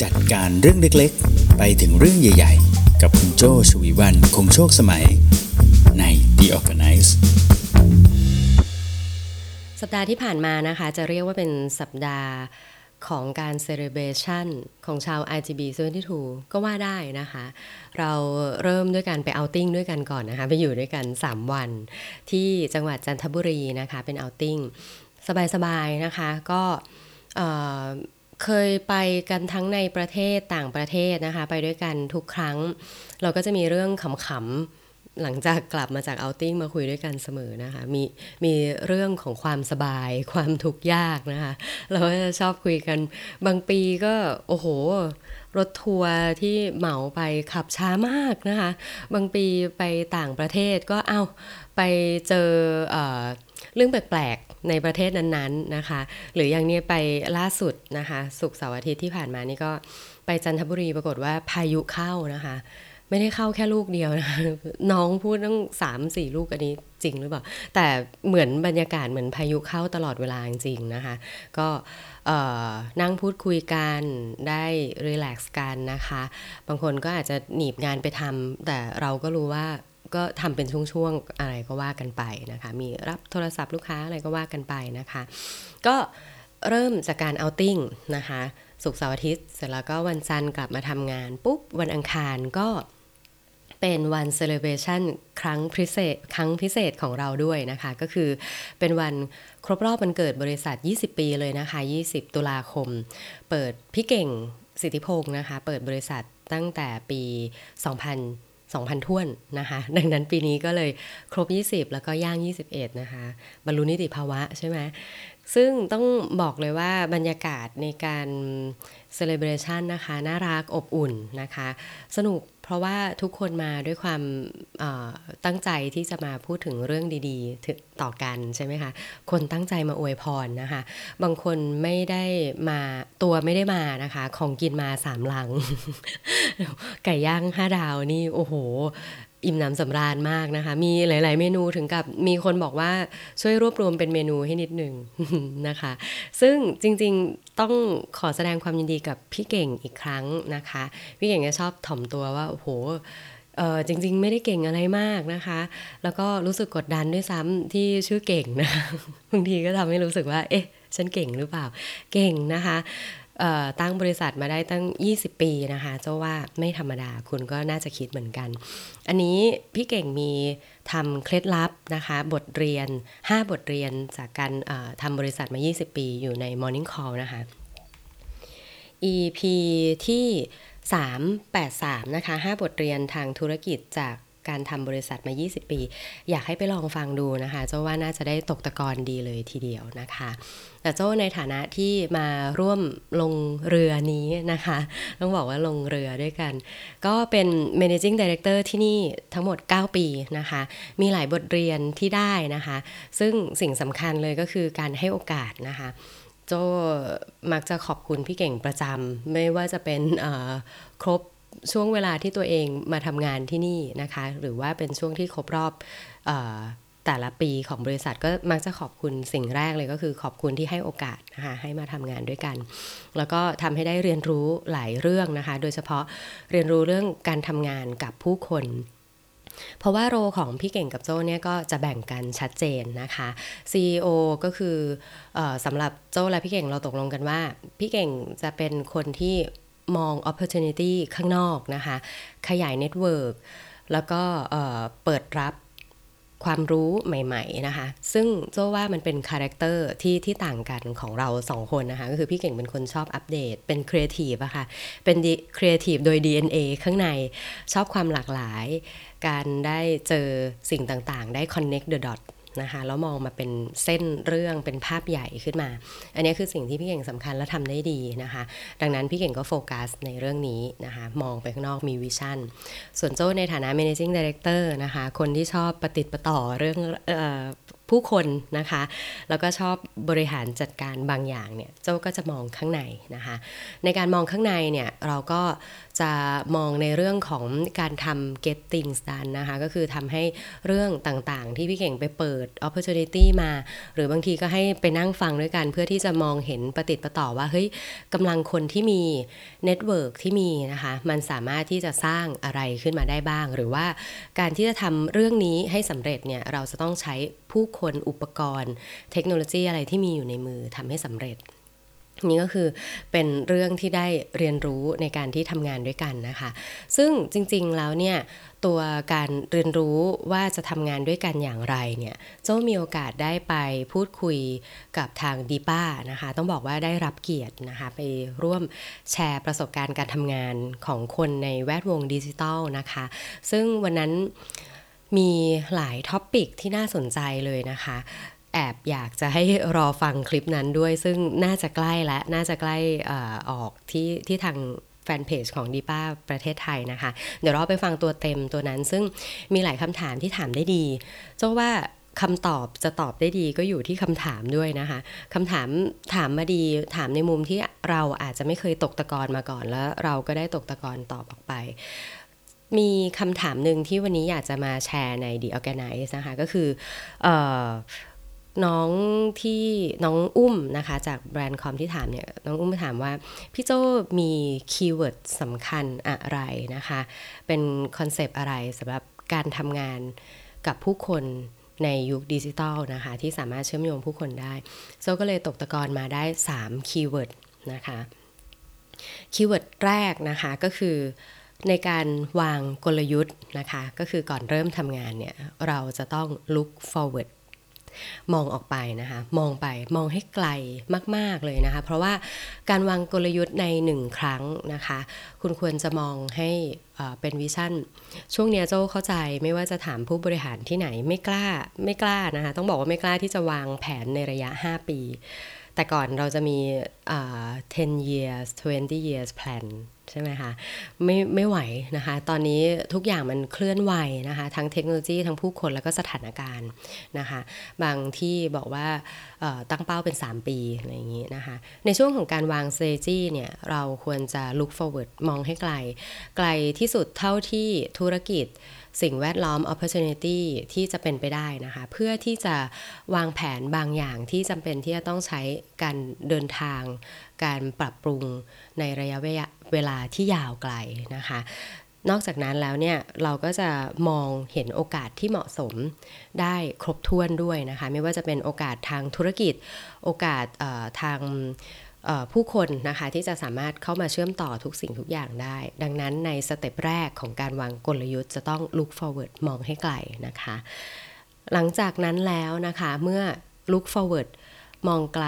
จัดการเรื่องเล็กๆ ไปถึงเรื่องใหญ่ๆ กับคุณโจ้ ฉวีวรรณ คงโชคสมัย ใน The Organice สัปดาห์ที่ผ่านมานะคะ จะเรียกว่าเป็นสัปดาห์ของการ celebration ของชาว IGB 72ก็ว่าได้นะคะ เราเริ่มด้วยการไป outing ด้วยกันก่อนนะคะ ไปอยู่ด้วยกัน 3 วัน ที่จังหวัดจันทบุรีนะคะ เป็น outing สบายๆนะคะ ก็ เคยไปกันทั้งในประเทศต่างประเทศนะคะ ไปด้วยกันทุกครั้ง เราก็จะมีเรื่องขำๆหลังจากกลับมาจากเอาติ้งมาคุยด้วยกันเสมอนะคะ มีมีเรื่องของความสบายความทุกข์ยากนะคะ เราก็จะชอบคุยกันบางปีก็โอ้โห รถทัวร์ที่เหมาไปขับช้ามากนะคะ บางปีไปต่างประเทศก็เอาไปเจอเอเรื่องแปลกๆ ในประเทศนั้นๆนะคะ หรืออย่างนี้ไปล่าสุดนะคะ สุกเสาร์อาทิตย์ที่ผ่านมานี่ก็ไปจันทบุรีปรากฏว่าพายุเข้านะคะ ไม่ได้เข้าแค่ลูกเดียวนะน้องพูดตั้งสามสี่ลูกอันนี้จริงหรือเปล่า แต่เหมือนบรรยากาศเหมือนพายุเข้าตลอดเวลาจริงๆนะคะ ก็นั่งพูดคุยกันได้รีแลกซ์กันนะคะ บางคนก็อาจจะหนีบงานไปทำแต่เราก็รู้ว่าก็ทำเป็นช่วงๆอะไรก็ว่ากันไปนะคะ มีรับโทรศัพท์ลูกค้าอะไรก็ว่ากันไปนะคะ ก็เริ่มจากการ outing นะคะ ศุกร์เสาร์อาทิตย์ เสร็จแล้วก็วันจันทร์กลับมาทำงาน ปุ๊บ วันอังคารก็ เป็นวัน celebration ครั้งพิเศษครั้งพิเศษของเราด้วยนะคะ ก็คือเป็นวันครบรอบวันเกิดบริษัท 20 ปีเลยนะคะ 20 ตุลาคม เปิดพี่เก่งสิทธิพงศ์นะคะ เปิดบริษัทตั้งแต่ปี 2000 2,000ท่วนนะคะ ดังนั้นปีนี้ก็เลยครบ 20 แล้วก็ย่าง 21 นะคะ บรรลุนิติภาวะใช่ไหม ซึ่งต้องบอกเลยว่าบรรยากาศในการเซเลบรชันนะคะ น่ารักอบอุ่นนะคะ สนุกเพราะว่าทุกคนมาด้วยความตั้งใจที่จะมาพูดถึงเรื่องดีๆต่อกันใช่ไหมคะ คนตั้งใจมาอวยพรนะคะ บางคนไม่ได้มาตัวไม่ได้มานะคะ ของกินมาสามหลัง ไก่ย่างห้าดาวนี่ โอ้โห อิ่มหนำสำราญมากนะคะ มีหลาย ๆ เมนูถึงกับมีคนบอกว่าช่วยรวบรวมเป็นเมนูให้นิดหนึ่งนะคะ ซึ่งจริง ๆ ต้องขอแสดงความยินดีกับพี่เก่งอีกครั้งนะคะ พี่เก่งจะชอบถ่อมตัวว่าโอ้โหเออจริง ๆ ไม่ได้เก่งอะไรมากนะคะ แล้วก็รู้สึกกดดันด้วยซ้ำที่ชื่อเก่งนะบางทีก็ทำให้รู้สึกว่า เอ๊ะ ฉันเก่งหรือเปล่า เก่งนะคะ ตั้งบริษัทมาได้ตั้ง 20 ปีนะคะเจ้าว่าไม่ธรรมดาคุณก็น่าจะคิดเหมือนกัน อันนี้พี่เก่งมีทำเคล็ดลับนะคะ บทเรียน 5 บทเรียนจากการทำบริษัทมา 20 ปีอยู่ใน Morning Call นะคะ EP ที่ 383 นะคะ 5 บทเรียนทางธุรกิจจาก การทำบริษัทมา 20 ปี อยากให้ไปลองฟังดูนะคะเจ้าว่าน่าจะได้ตกตะกอนดีเลยทีเดียวนะคะ แต่เจ้าในฐานะที่มาร่วมลงเรือนี้นะคะ ต้องบอกว่าลงเรือด้วยกัน ก็เป็น managing director ที่นี่ทั้งหมด 9 ปีนะคะ มีหลายบทเรียนที่ได้นะคะ ซึ่งสิ่งสำคัญเลยก็คือการให้โอกาสนะคะโจมักจะขอบคุณพี่เก่งประจำไม่ว่าจะเป็นครบ ช่วงเวลาที่ตัวเองมาทำงานที่นี่นะคะ หรือว่าเป็นช่วงที่ครบรอบอแต่ละปีของบริษัทก็มักจะขอบคุณสิ่งแรกเลยก็คือขอบคุณที่ให้โอกาสนะคะให้มาทำงานด้วยกัน แล้วก็ทำให้ได้เรียนรู้หลายเรื่องนะคะ โดยเฉพาะเรียนรู้เรื่องการทำงานกับผู้คนเพราะว่าโรของพี่เก่งกับโจ้เนี่ยก็จะแบ่งกันชัดเจนนะคะ CEO ก็คืออสำหรับโจ้และพี่เก่งเราตกลงกันว่า พี่เก่งจะเป็นคนที่ มอง opportunity ข้างนอกนะคะ ขยาย network แล้วก็เปิดรับความรู้ใหม่ๆนะคะ ซึ่งโจ้ว่ามันเป็น character ที่ที่ต่างกันของเราสองคนนะคะ ก็คือพี่เก่งเป็นคนชอบอัปเดต เป็นครีเอทีฟอะค่ะ เป็นครีเอทีฟโดย DNA ข้างในชอบความหลากหลาย การได้เจอสิ่งต่างๆ ได้ connect the dot นะคะแล้วมองมาเป็นเส้นเรื่องเป็นภาพใหญ่ขึ้นมา อันนี้คือสิ่งที่พี่เก่งสำคัญและทำได้ดีนะคะ ดังนั้นพี่เก่งก็โฟกัสในเรื่องนี้นะคะมองไปข้างนอกมีวิชั่น ส่วนโจ้ในฐานะ managing director นะคะคนที่ชอบปฏิติประต่อเรื่องผู้คนนะคะ แล้วก็ชอบบริหารจัดการบางอย่างเนี่ยเจ้าก็จะมองข้างในนะคะ ในการมองข้างในเนี่ยเราก็จะมองในเรื่องของการทำ get things done นะคะ ก็คือทำให้เรื่องต่างๆ ที่พี่เก่งไปเปิด opportunity มา หรือบางทีก็ให้ไปนั่งฟังด้วยกันเพื่อที่จะมองเห็นประติดประต่อว่าเฮ้ยกำลังคนที่มีเน็ตเวิร์กที่มีนะคะ มันสามารถที่จะสร้างอะไรขึ้นมาได้บ้าง หรือว่าการที่จะทำเรื่องนี้ให้สำเร็จเนี่ยเราจะต้องใช้ผู้คนอุปกรณ์ เทคโนโลยีอะไรที่มีอยู่ในมือทำให้สำเร็จ นี่ก็คือเป็นเรื่องที่ได้เรียนรู้ในการที่ทำงานด้วยกันนะคะ ซึ่งจริงๆแล้วเนี่ยตัวการเรียนรู้ว่าจะทำงานด้วยกันอย่างไรเนี่ยโจ้มีโอกาสได้ไปพูดคุยกับทาง depa นะคะ ต้องบอกว่าได้รับเกียรตินะคะ ไปร่วมแชร์ประสบการณ์การทำงานของคนในแวดวงดิจิทัลนะคะ ซึ่งวันนั้นมีหลาย topic ที่น่าสนใจเลยนะคะ แอบอยากจะให้รอฟังคลิปนั้นด้วย ซึ่งน่าจะใกล้และ น่าจะใกล้อออกที่ที่ทางแฟนเพจของดีป้าประเทศไทยนะคะ เดี๋ยวเราไปฟังตัวเต็มตัวนั้น ซึ่งมีหลายคำถามที่ถามได้ดีเจ้าว่าคำตอบจะตอบได้ดีก็อยู่ที่คำถามด้วยนะคะคำถามถามมาดีถามในมุมที่เราอาจจะไม่เคยตกตะกอนมาก่อนแล้ว เราก็ได้ตกตะกอนตอบออกไป มีคำถามหนึ่งที่วันนี้อยากจะมาแชร์ใน The Organize นะคะ ก็คืออ น้องที่น้องอุ้มนะคะ จากแบรนด์คอมที่ถามเนี่ยน้องอุ้มถามว่า พี่โจ้มี keyword สำคัญอะไรนะคะ เป็น concept อะไรสำหรับการทำงานกับผู้คนในยุคดิจิตอลนะคะ ที่สามารถเชื่อมโยงผู้คนได้โจ้ก็เลยตกตะกอนมาได้ 3 keyword นะคะคีย์เวิร์ดแรกนะคะก็คือในการวางกลยุทธ์นะคะ ก็คือก่อนเริ่มทำงานเนี่ย เราจะต้อง look forward มองออกไปนะคะ มองไปมองให้ไกลมาก ๆเลยนะคะ เพราะว่าการวางกลยุทธ์ในหนึ่งครั้งนะคะ คุณควรจะมองให้เป็นวิชั่น ช่วงนี้เจ้าเข้าใจไม่ว่าจะถามผู้บริหารที่ไหนไม่กล้าไม่กล้านะคะ ต้องบอกว่าไม่กล้าที่จะวางแผนในระยะ 5 ปี แต่ก่อนเราจะมี 10 years 20 years plan ใช่ไหมคะไม่ไม่ไหวนะคะ ตอนนี้ทุกอย่างมันเคลื่อนไหวนะคะ ทั้งเทคโนโลยีทั้งผู้คนแล้วก็สถานการณ์นะคะ บางที่บอกว่าตั้งเป้าเป็น 3 ปีอะไรอย่างนี้นะคะ ในช่วงของการวาง s t r a t e g เนี่ยเราควรจะ look forward มองให้ไกล ไกลที่สุดเท่าที่ธุรกิจ สิ่งแวดล้อม opportunity ที่จะเป็นไปได้นะคะ เพื่อที่จะวางแผนบางอย่างที่จำเป็นที่จะต้องใช้การเดินทาง การปรับปรุงในระยะเวลาที่ยาวไกลนะคะนอกจากนั้นแล้วเนี่ยเราก็จะมองเห็นโอกาสที่เหมาะสมได้ครบถ้วนด้วยนะคะ ไม่ว่าจะเป็นโอกาสทางธุรกิจ โอกาสทาง ผู้คนนะคะที่จะสามารถเข้ามาเชื่อมต่อทุกสิ่งทุกอย่างได้ ดังนั้นในสเต็ปแรกของการวางกลยุทธ์จะต้อง look forward มองให้ไกลนะคะ หลังจากนั้นแล้วนะคะเมื่อ look forward มองไกล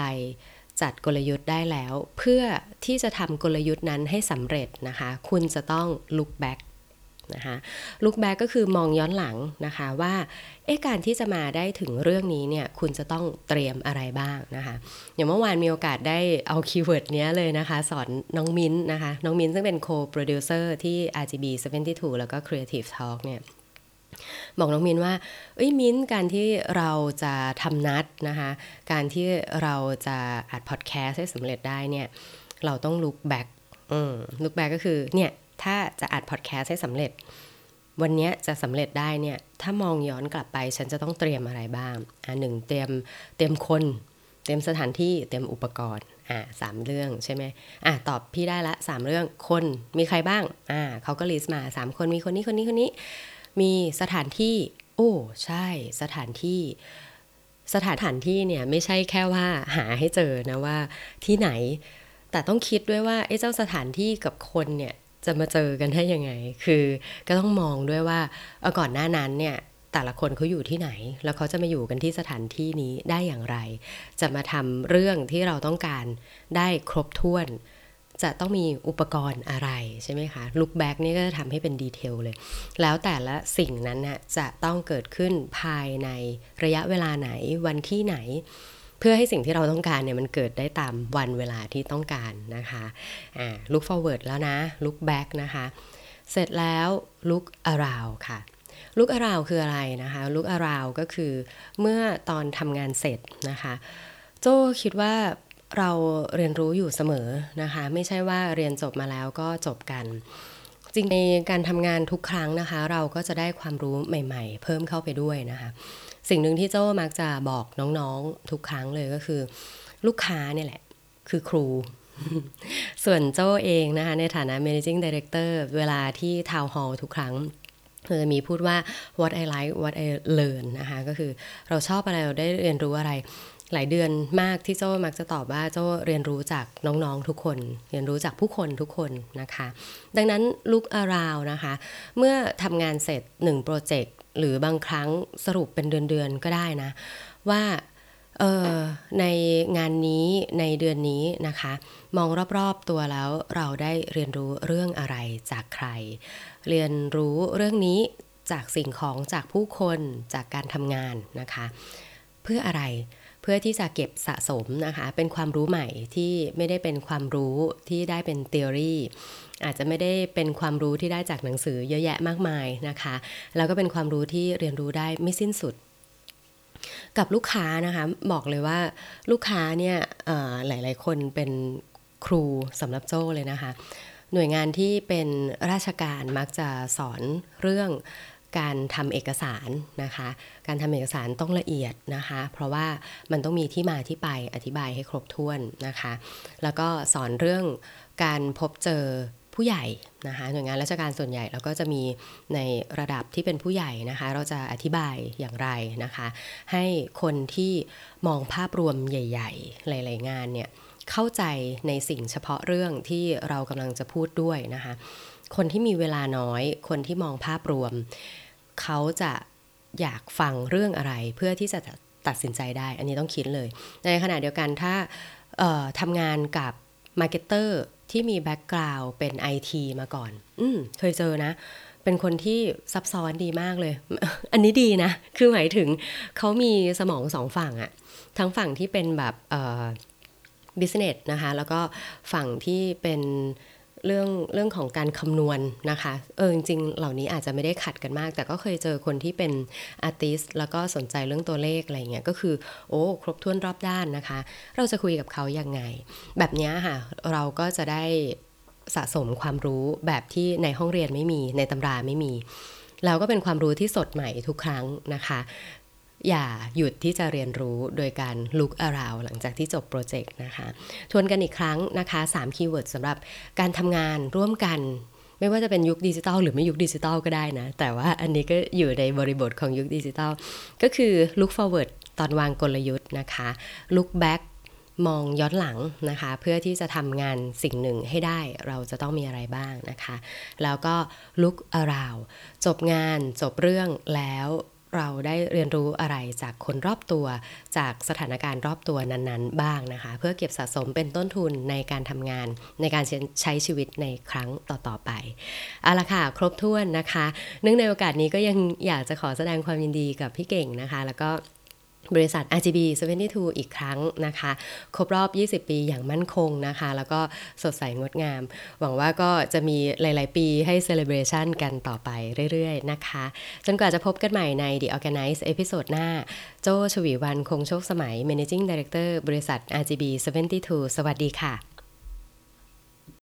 จัดกลยุทธ์ได้แล้ว เพื่อที่จะทำกลยุทธ์นั้นให้สำเร็จนะคะ คุณจะต้อง look back นะคะ look back ก็คือมองย้อนหลังนะคะว่าเอ๊ะการที่จะมาได้ถึงเรื่องนี้เนี่ยคุณจะต้องเตรียมอะไรบ้างนะคะอย่างเมื่อวานมีโอกาสได้เอา keyword นี้เลยนะคะ สอนน้องมิ้นนะคะน้องมิ้นซึ่งเป็น co-producer ที่ RGB 72 แล้วก็ Creative Talk เนี่ยบอกน้องมินว่าเอ้ยมินการที่เราจะทำนัดนะคะการที่เราจะอัดพอดแคสต์ให้สำเร็จได้เนี่ยเราต้องลุกแบ็กลุกแบ็กก็คือเนี่ย ถ้าจะอัดพอดแคสต์ให้สำเร็จ วันนี้จะสำเร็จได้เนี่ยถ้ามองย้อนกลับไป ฉันจะต้องเตรียมอะไรบ้างอ่าหนึ่งเตรียมเตรียมคน เตรียมสถานที่เตรียมอุปกรณ์อ่าสามเรื่องใช่ไหมอ่าตอบพี่ได้ละสามเรื่องคนมีใครบ้างอ่าเขาก็ลิสต์มาสามคนมีคนนี้คนนี้คนนี้ มีสถานที่ โอ้ใช่สถานที่สถานที่เนี่ยไม่ใช่แค่ว่าหาให้เจอนะว่าที่ไหน แต่ต้องคิดด้วยว่าไอ้เจ้าสถานที่กับคนเนี่ย จะมาเจอกันได้ยังไง คือก็ต้องมองด้วยว่าก่อนหน้านั้นเนี่ยแต่ละคนเขาอยู่ที่ไหน แล้วเขาจะมาอยู่กันที่สถานที่นี้ได้อย่างไร จะมาทำเรื่องที่เราต้องการได้ครบถ้วน จะต้องมีอุปกรณ์อะไรใช่ไหมคะลุกแบ็กนี่ก็จะทำให้เป็นดีเทลเลย แล้วแต่ละสิ่งนั้นนะจะต้องเกิดขึ้นภายในระยะเวลาไหนวันที่ไหน เพื่อให้สิ่งที่เราต้องการเนี่ยมันเกิดได้ตามวันเวลาที่ต้องการนะคะอ่า look forward แล้วนะ look back นะคะ เสร็จแล้ว look around ค่ะลุกอาราวคืออะไรนะคะลุกอาราวก็คือเมื่อตอนทำงานเสร็จนะคะ โจ้คิดว่าเราเรียนรู้อยู่เสมอนะคะ ไม่ใช่ว่าเรียนจบมาแล้วก็จบกัน จริงในการทำงานทุกครั้งนะคะ เราก็จะได้ความรู้ใหม่ ๆ เพิ่มเข้าไปด้วยนะคะ สิ่งหนึ่งที่เจ้ามักจะบอกน้องๆทุกครั้งเลยก็คือ ลูกค้าเนี่ยแหละ คือครู ส่วนเจ้าเองนะคะในฐานะ managing director เวลาที่ทาวน์โฮลทุกครั้งจะมีพูดว่า what I like what I learn นะคะ ก็คือเราชอบอะไร เราได้เรียนรู้อะไร หลายเดือนมากที่โจ้มักจะตอบว่าโจ้เรียนรู้จากน้องๆทุกคน เรียนรู้จากผู้คนทุกคนนะคะ ดังนั้นลุกอาราวนะคะ เมื่อทำงานเสร็จ1โปรเจกต์หรือบางครั้งสรุปเป็นเดือนๆก็ได้นะ ว่าเออในงานนี้ในเดือนนี้นะคะ มองรอบๆตัวแล้วเราได้เรียนรู้เรื่องอะไรจากใคร เรียนรู้เรื่องนี้จากสิ่งของจากผู้คนจากการทำงานนะคะ เพื่ออะไร เพื่อที่จะเก็บสะสมนะคะ เป็นความรู้ใหม่ที่ไม่ได้เป็นความรู้ที่ได้เป็นทฤษฎีอาจจะไม่ได้เป็นความรู้ที่ได้จากหนังสือเยอะแยะมากมายนะคะ แล้วก็เป็นความรู้ที่เรียนรู้ได้ไม่สิ้นสุด กับลูกค้านะคะ บอกเลยว่าลูกค้าเนี่ยหลาย ๆ คนเป็นครูสำหรับโจ้เลยนะคะ หน่วยงานที่เป็นราชการมักจะสอนเรื่อง การทำเอกสารนะคะ การทำเอกสารต้องละเอียดนะคะ เพราะว่ามันต้องมีที่มาที่ไปอธิบายให้ครบถ้วนนะคะ แล้วก็สอนเรื่องการพบเจอผู้ใหญ่นะคะหน่วยงานราชการส่วนใหญ่เราก็จะมีในระดับที่เป็นผู้ใหญ่นะคะ เราจะอธิบายอย่างไรนะคะ ให้คนที่มองภาพรวมใหญ่ ๆ หลาย ๆ งานเนี่ยเข้าใจในสิ่งเฉพาะเรื่องที่เรากำลังจะพูดด้วยนะคะ คนที่มีเวลาน้อย คนที่มองภาพรวม เขาจะอยากฟังเรื่องอะไรเพื่อที่จะตัดสินใจได้ อันนี้ต้องคิดเลย ในขณะเดียวกันถ้าทำงานกับ marketer ที่มี background เป็น IT มาก่อน อืมเคยเจอนะ เป็นคนที่ซับซ้อนดีมากเลย อันนี้ดีนะ คือหมายถึงเขามีสมองสองฝั่งอะทั้งฝั่งที่เป็นแบบเอ่อ business นะคะ แล้วก็ฝั่งที่เป็น เรื่องเรื่องของการคำนวณนนะคะ เออจริงๆ เหล่านี้อาจจะไม่ได้ขัดกันมาก แต่ก็เคยเจอคนที่เป็นอาร์ติสแล้วก็สนใจเรื่องตัวเลขอะไรเงี้ยก็คือโอ้ครบถ้วนรอบด้านนะคะ เราจะคุยกับเขายังไง แบบนี้ค่ะ เราก็จะได้สะสมความรู้แบบที่ในห้องเรียนไม่มีในตำราไม่มีแล้วก็เป็นความรู้ที่สดใหม่ทุกครั้งนะคะ อย่าหยุดที่จะเรียนรู้โดยการ look around หลังจากที่จบ project นะคะ ทวนกันอีกครั้งนะคะ3 keyword สำหรับการทำงานร่วมกันไม่ว่าจะเป็นยุคดิจิตอลหรือไม่ยุคดิจิตอลก็ได้นะ แต่ว่าอันนี้ก็อยู่ในบริบทของยุคดิจิตอลก็คือ look forward ตอนวางกลยุทธ์นะคะ look back มองย้อนหลังนะคะ เพื่อที่จะทำงานสิ่งหนึ่งให้ได้เราจะต้องมีอะไรบ้างนะคะ แล้วก็ look around จบงานจบเรื่องแล้ว เราได้เรียนรู้อะไรจากคนรอบตัว จากสถานการณ์รอบตัวนั้นๆ บ้างนะคะ เพื่อเก็บสะสมเป็นต้นทุนในการทำงาน ในการใช้ชีวิตในครั้งต่อๆไปเอาละค่ะ ครบถ้วนนะคะเนื่องในโอกาสนี้ก็ยังอยากจะขอแสดงความยินดีกับพี่เก่งนะคะ แล้วก็ บริษัท RGB 72 อีกครั้งนะคะ ครบรอบ 20 ปีอย่างมั่นคงนะคะ แล้วก็สดใสงดงาม หวังว่าก็จะมีหลาย ๆ ปีให้ celebration กันต่อไปเรื่อย ๆ นะคะ จนกว่าจะพบกันใหม่ใน The Organice episode หน้า โจ้ ฉวีวรรณ คงโชคสมัย Managing Director บริษัท RGB 72 สวัสดีค่ะ